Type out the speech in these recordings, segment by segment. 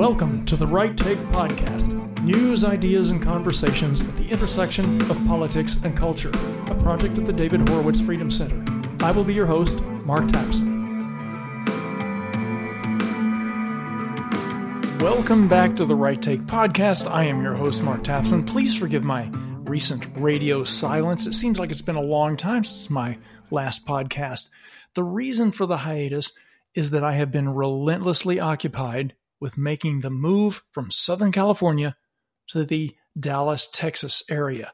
Welcome to the Right Take Podcast news, ideas, and conversations at the intersection of politics and culture, a project of the David Horowitz Freedom Center. I will be your host, Mark Tapson. Welcome back to the Right Take Podcast. I am your host, Mark Tapson. Please forgive my recent radio silence. It seems like it's been a long time since my last podcast. The reason for the hiatus is that I have been relentlessly occupied with making the move from Southern California to the Dallas, Texas area.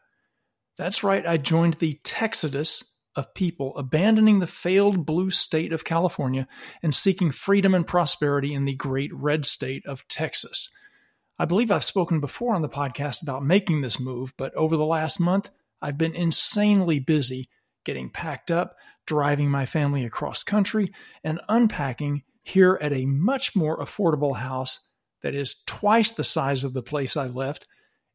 That's right, I joined the Texodus of people abandoning the failed blue state of California and seeking freedom and prosperity in the great red state of Texas. I believe I've spoken before on the podcast about making this move, but over the last month, I've been insanely busy getting packed up, driving my family across country, and unpacking here at a much more affordable house that is twice the size of the place I left.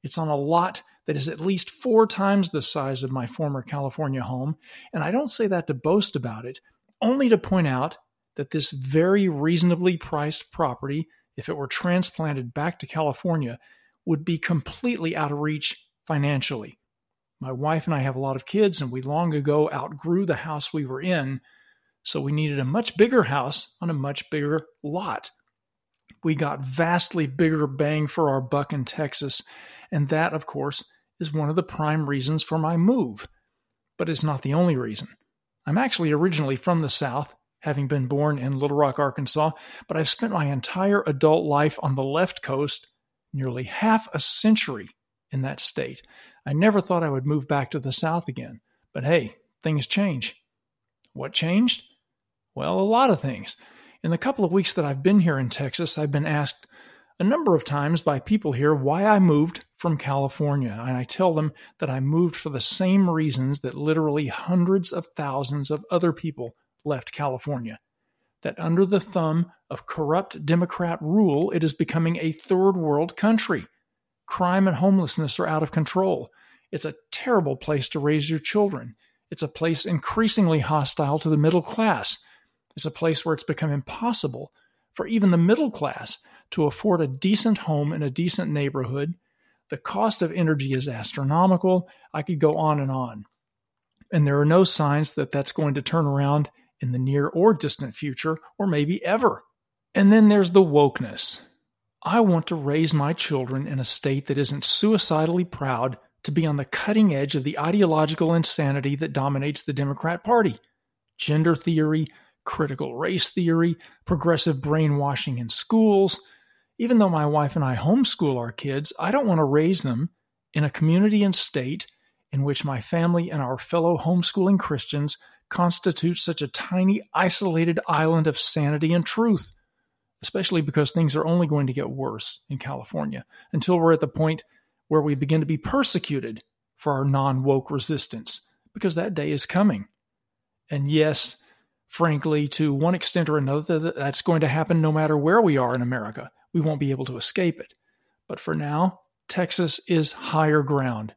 It's on a lot that is at least four times the size of my former California home. And I don't say that to boast about it, only to point out that this very reasonably priced property, if it were transplanted back to California, would be completely out of reach financially. My wife and I have a lot of kids, and we long ago outgrew the house we were in so we needed a much bigger house on a much bigger lot. We got vastly bigger bang for our buck in Texas, and that, of course, is one of the prime reasons for my move. But it's not the only reason. I'm actually originally from the South, having been born in Little Rock, Arkansas, but I've spent my entire adult life on the left coast, nearly half a century in that state. I never thought I would move back to the South again. But hey, things change. What changed? Well, a lot of things. In the couple of weeks that I've been here in Texas, I've been asked a number of times by people here why I moved from California. And I tell them that I moved for the same reasons that literally hundreds of thousands of other people left California. That under the thumb of corrupt Democrat rule, it is becoming a third world country. Crime and homelessness are out of control. It's a terrible place to raise your children. It's a place increasingly hostile to the middle class is a place where it's become impossible for even the middle class to afford a decent home in a decent neighborhood. The cost of energy is astronomical. I could go on and on. And there are no signs that that's going to turn around in the near or distant future, or maybe ever. And then there's the wokeness. I want to raise my children in a state that isn't suicidally proud to be on the cutting edge of the ideological insanity that dominates the Democrat Party. Gender theory, critical race theory, progressive brainwashing in schools. Even though my wife and I homeschool our kids, I don't want to raise them in a community and state in which my family and our fellow homeschooling Christians constitute such a tiny, isolated island of sanity and truth, especially because things are only going to get worse in California until we're at the point where we begin to be persecuted for our non woke resistance, because that day is coming. And yes, frankly, to one extent or another, that's going to happen no matter where we are in America. We won't be able to escape it. But for now, Texas is higher ground.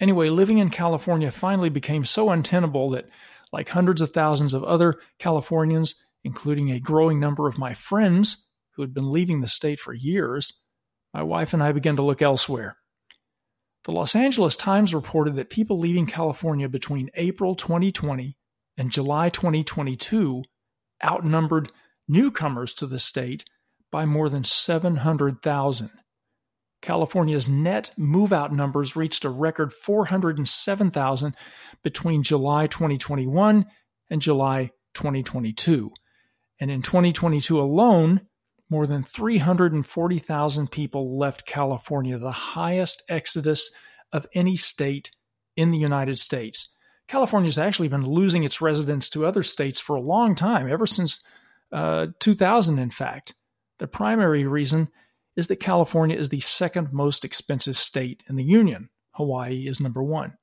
Anyway, living in California finally became so untenable that, like hundreds of thousands of other Californians, including a growing number of my friends who had been leaving the state for years, my wife and I began to look elsewhere. The Los Angeles Times reported that people leaving California between April 2020 and July 2022 outnumbered newcomers to the state by more than 700,000. California's net move out numbers reached a record 407,000 between July 2021 and July 2022. And in 2022 alone, more than 340,000 people left California, the highest exodus of any state in the United States. California's actually been losing its residents to other states for a long time, ever since uh, 2000, in fact. The primary reason is that California is the second most expensive state in the Union. Hawaii is number one.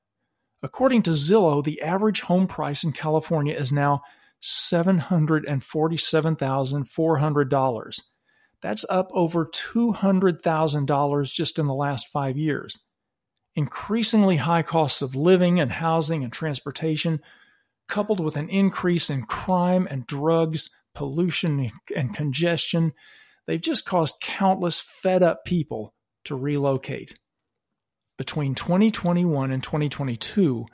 According to Zillow, the average home price in California is now $747,400. That's up over $200,000 just in the last five years increasingly high costs of living and housing and transportation, coupled with an increase in crime and drugs, pollution and congestion, they've just caused countless fed up people to relocate. Between 2021 and 2022,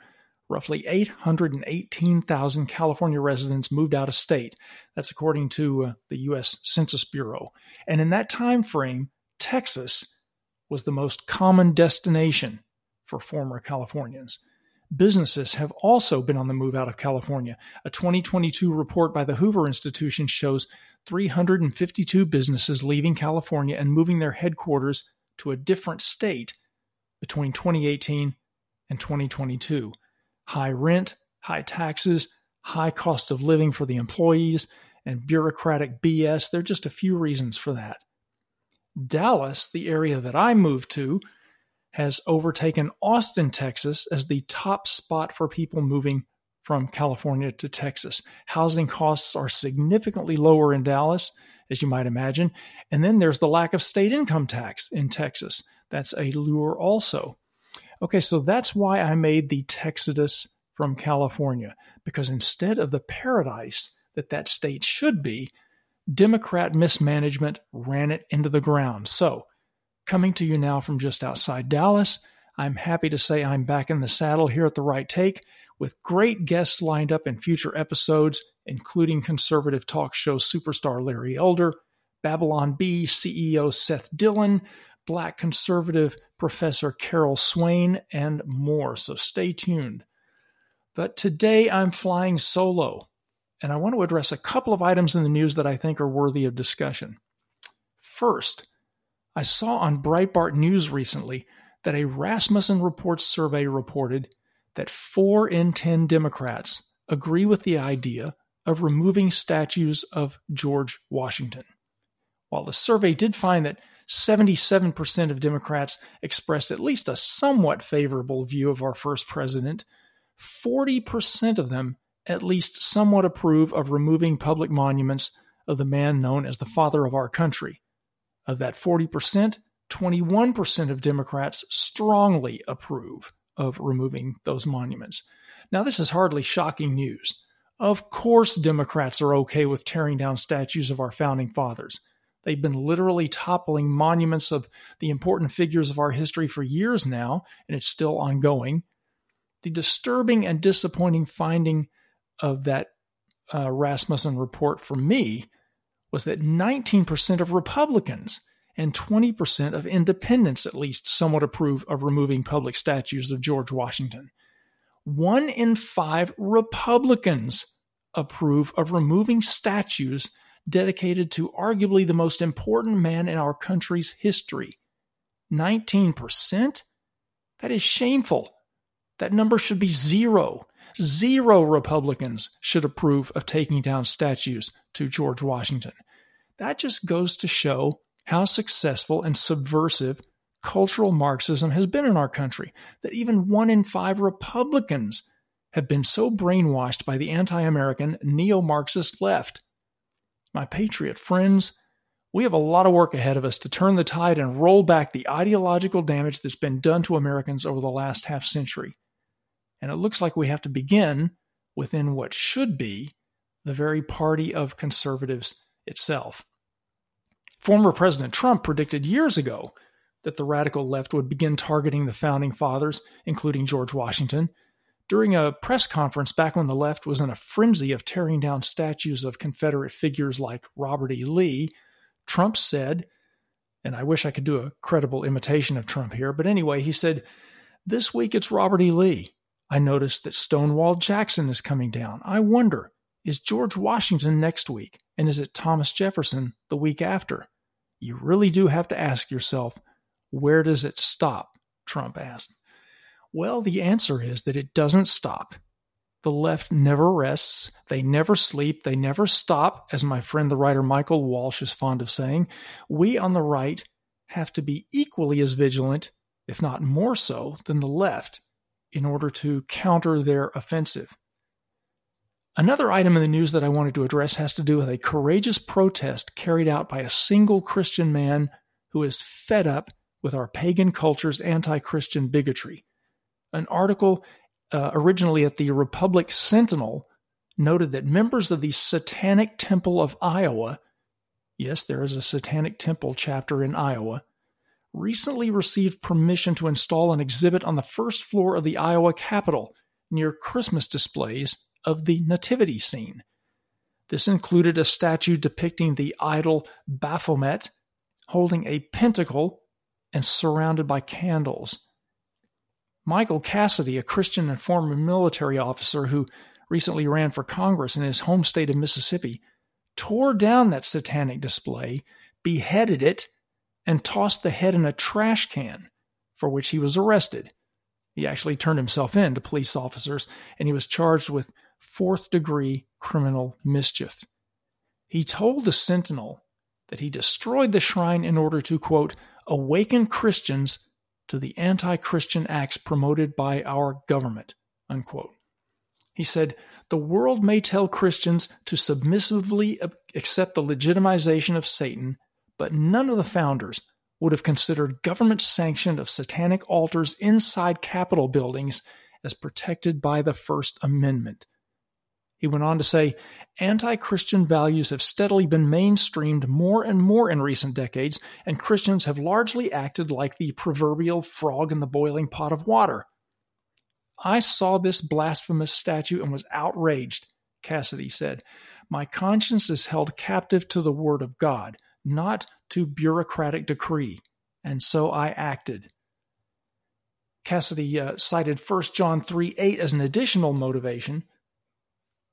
roughly 818,000 California residents moved out of state. That's according to uh, the US Census Bureau. And in that time frame, Texas was the most common destination for former Californians. Businesses have also been on the move out of California. A 2022 report by the Hoover Institution shows 352 businesses leaving California and moving their headquarters to a different state between 2018 and 2022 high rent, high taxes, high cost of living for the employees, and bureaucratic BS. There are just a few reasons for that. Dallas, the area that I moved to, has overtaken Austin, Texas as the top spot for people moving from California to Texas. Housing costs are significantly lower in Dallas, as you might imagine. And then there's the lack of state income tax in Texas. That's a lure also. Okay, so that's why I made the Texodus from California, because instead of the paradise that that state should be, Democrat mismanagement ran it into the ground. So, coming to you now from just outside Dallas, I'm happy to say I'm back in the saddle here at the right take with great guests lined up in future episodes, including conservative talk show superstar Larry Elder, Babylon Bee CEO Seth Dillon, black conservative Professor Carol Swain, and more. So stay tuned. But today I'm flying solo, and I want to address a couple of items in the news that I think are worthy of discussion. First, I saw on Breitbart News recently that a Rasmussen Reports survey reported that four in 10 Democrats agree with the idea of removing statues of George Washington. While the survey did find that 77% of Democrats expressed at least a somewhat favorable view of our first president. 40% of them at least somewhat approve of removing public monuments of the man known as the father of our country. Of that 40%, 21% of Democrats strongly approve of removing those monuments. Now, this is hardly shocking news. Of course, Democrats are okay with tearing down statues of our founding fathers. They've been literally toppling monuments of the important figures of our history for years now, and it's still ongoing. The disturbing and disappointing finding of that uh, Rasmussen report for me was that 19% of Republicans and 20% of independents, at least, somewhat approve of removing public statues of George Washington. One in five Republicans approve of removing statues dedicated to arguably the most important man in our country's history. 19%? That is shameful. That number should be zero. Zero Republicans should approve of taking down statues to George Washington. That just goes to show how successful and subversive cultural Marxism has been in our country, that even one in five Republicans have been so brainwashed by the anti American neo Marxist left my patriot friends, we have a lot of work ahead of us to turn the tide and roll back the ideological damage that's been done to Americans over the last half century. And it looks like we have to begin within what should be the very party of conservatives itself. Former President Trump predicted years ago that the radical left would begin targeting the founding fathers, including George Washington, during a press conference back when the left was in a frenzy of tearing down statues of Confederate figures like Robert E. Lee, Trump said, and I wish I could do a credible imitation of Trump here, but anyway, he said, This week it's Robert E. Lee. I noticed that Stonewall Jackson is coming down. I wonder, is George Washington next week? And is it Thomas Jefferson the week after? You really do have to ask yourself, where does it stop? Trump asked. Well, the answer is that it doesn't stop. The left never rests, they never sleep, they never stop, as my friend the writer Michael Walsh is fond of saying. We on the right have to be equally as vigilant, if not more so, than the left in order to counter their offensive. Another item in the news that I wanted to address has to do with a courageous protest carried out by a single Christian man who is fed up with our pagan culture's anti Christian bigotry. An article uh, originally at the Republic Sentinel noted that members of the Satanic Temple of Iowa yes, there is a Satanic Temple chapter in Iowa, recently received permission to install an exhibit on the first floor of the Iowa Capitol near Christmas displays of the nativity scene. This included a statue depicting the idol Baphomet holding a pentacle and surrounded by candles. Michael Cassidy, a Christian and former military officer who recently ran for Congress in his home state of Mississippi, tore down that satanic display, beheaded it, and tossed the head in a trash can, for which he was arrested. He actually turned himself in to police officers and he was charged with fourth degree criminal mischief. He told the Sentinel that he destroyed the shrine in order to, quote, awaken Christians to the anti Christian acts promoted by our government. Unquote. He said, The world may tell Christians to submissively accept the legitimization of Satan, but none of the founders would have considered government sanction of satanic altars inside Capitol buildings as protected by the First Amendment. He went on to say, anti Christian values have steadily been mainstreamed more and more in recent decades, and Christians have largely acted like the proverbial frog in the boiling pot of water. I saw this blasphemous statue and was outraged, Cassidy said. My conscience is held captive to the Word of God, not to bureaucratic decree, and so I acted. Cassidy uh, cited 1 John 3 8 as an additional motivation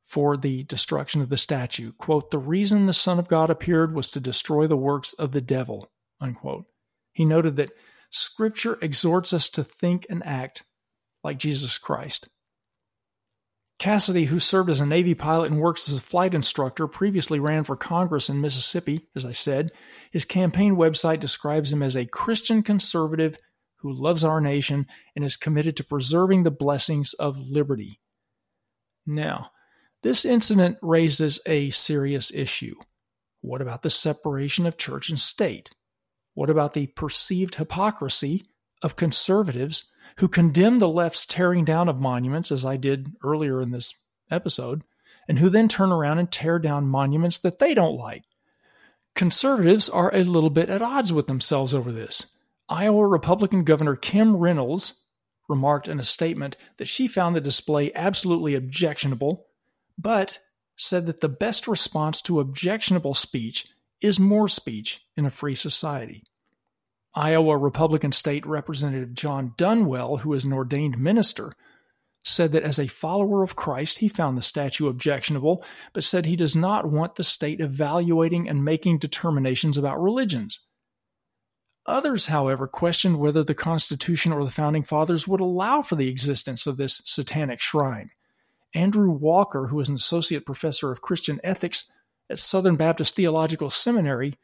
for the destruction of the statue. Quote, the reason the Son of God appeared was to destroy the works of the devil. Unquote. He noted that Scripture exhorts us to think and act like Jesus Christ. Cassidy, who served as a Navy pilot and works as a flight instructor, previously ran for Congress in Mississippi, as I said. His campaign website describes him as a Christian conservative who loves our nation and is committed to preserving the blessings of liberty. Now, this incident raises a serious issue. What about the separation of church and state? What about the perceived hypocrisy of conservatives who condemn the left's tearing down of monuments, as I did earlier in this episode, and who then turn around and tear down monuments that they don't like? Conservatives are a little bit at odds with themselves over this. Iowa Republican Governor Kim Reynolds remarked in a statement that she found the display absolutely objectionable but said that the best response to objectionable speech is more speech in a free society. Iowa Republican State Representative Jon Dunwell, who is an ordained minister, said that as a follower of Christ, he found the statue objectionable, but said he does not want the state evaluating and making determinations about religions. Others, however, questioned whether the Constitution or the Founding Fathers would allow for the existence of this satanic shrine. Andrew Walker, who is an associate professor of Christian ethics at Southern Baptist Theological Seminary,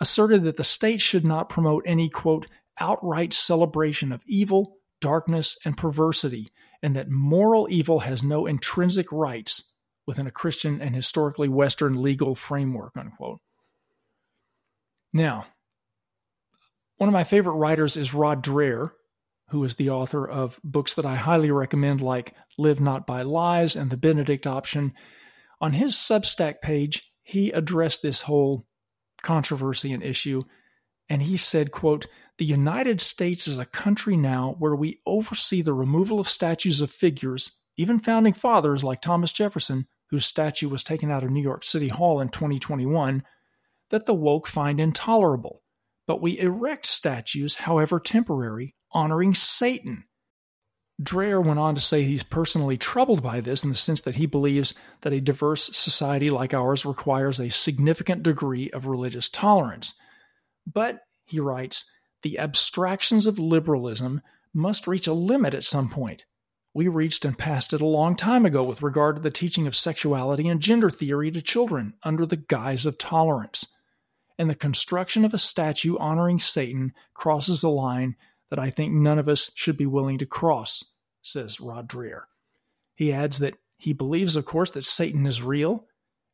asserted that the state should not promote any, quote, outright celebration of evil, darkness, and perversity, and that moral evil has no intrinsic rights within a Christian and historically Western legal framework, unquote. Now, one of my favorite writers is Rod Dreher, who is the author of books that I highly recommend, like Live Not by Lies and The Benedict Option. On his Substack page, he addressed this whole controversy and issue, and he said, quote, the United States is a country now where we oversee the removal of statues of figures, even founding fathers like Thomas Jefferson, whose statue was taken out of New York City Hall in 2021, that the woke find intolerable. But we erect statues, however temporary, honoring Satan. Dreher went on to say he's personally troubled by this in the sense that he believes that a diverse society like ours requires a significant degree of religious tolerance. But, he writes, the abstractions of liberalism must reach a limit at some point. We reached and passed it a long time ago with regard to the teaching of sexuality and gender theory to children under the guise of tolerance. And the construction of a statue honoring Satan crosses a line that I think none of us should be willing to cross, says Rod Dreher. He adds that he believes, of course, that Satan is real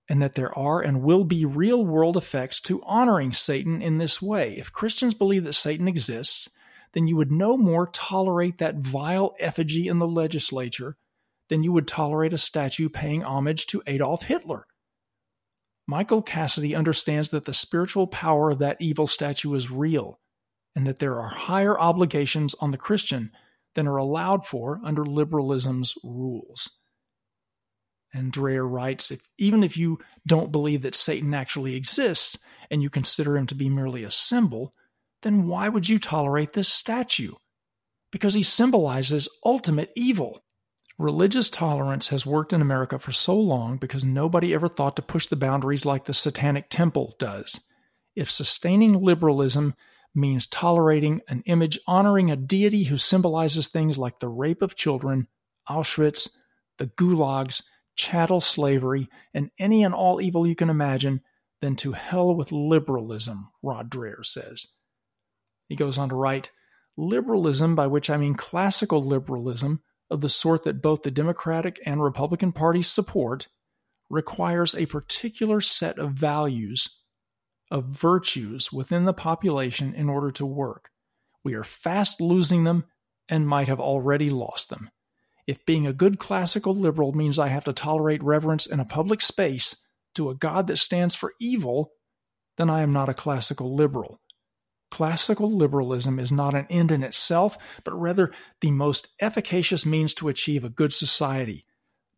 and that there are and will be real world effects to honoring Satan in this way. If Christians believe that Satan exists, then you would no more tolerate that vile effigy in the legislature than you would tolerate a statue paying homage to Adolf Hitler. Michael Cassidy understands that the spiritual power of that evil statue is real and that there are higher obligations on the Christian than are allowed for under liberalism's rules. And Dreher writes if, even if you don't believe that Satan actually exists and you consider him to be merely a symbol, then why would you tolerate this statue? Because he symbolizes ultimate evil. Religious tolerance has worked in America for so long because nobody ever thought to push the boundaries like the Satanic Temple does. If sustaining liberalism means tolerating an image honoring a deity who symbolizes things like the rape of children, Auschwitz, the gulags, chattel slavery, and any and all evil you can imagine, then to hell with liberalism, Rod Dreher says. He goes on to write Liberalism, by which I mean classical liberalism, of the sort that both the Democratic and Republican parties support, requires a particular set of values, of virtues within the population in order to work. We are fast losing them and might have already lost them. If being a good classical liberal means I have to tolerate reverence in a public space to a God that stands for evil, then I am not a classical liberal. Classical liberalism is not an end in itself, but rather the most efficacious means to achieve a good society.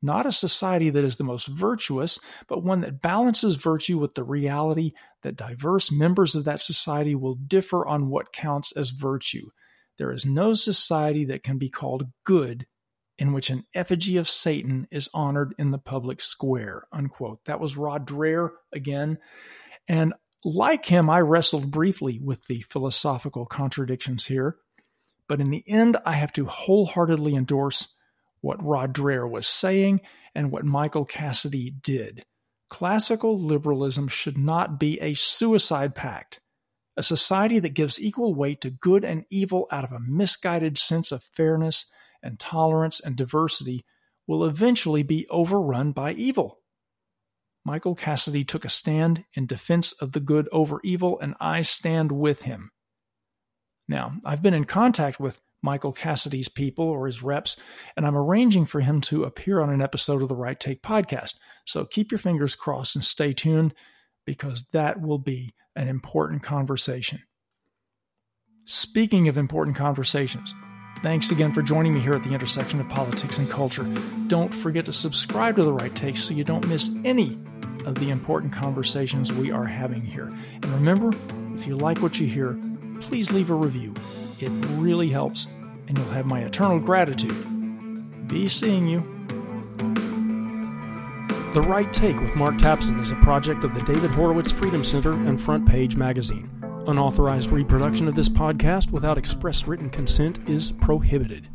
Not a society that is the most virtuous, but one that balances virtue with the reality that diverse members of that society will differ on what counts as virtue. There is no society that can be called good in which an effigy of Satan is honored in the public square. Unquote. That was Rod Dreher again. And like him, I wrestled briefly with the philosophical contradictions here. But in the end, I have to wholeheartedly endorse what Rod Dreher was saying and what Michael Cassidy did. Classical liberalism should not be a suicide pact. A society that gives equal weight to good and evil out of a misguided sense of fairness and tolerance and diversity will eventually be overrun by evil. Michael Cassidy took a stand in defense of the good over evil, and I stand with him. Now, I've been in contact with Michael Cassidy's people or his reps, and I'm arranging for him to appear on an episode of the Right Take podcast. So keep your fingers crossed and stay tuned because that will be an important conversation. Speaking of important conversations, Thanks again for joining me here at the intersection of politics and culture. Don't forget to subscribe to The Right Take so you don't miss any of the important conversations we are having here. And remember, if you like what you hear, please leave a review. It really helps, and you'll have my eternal gratitude. Be seeing you. The Right Take with Mark Tapson is a project of the David Horowitz Freedom Center and Front Page Magazine. Unauthorized reproduction of this podcast without express written consent is prohibited.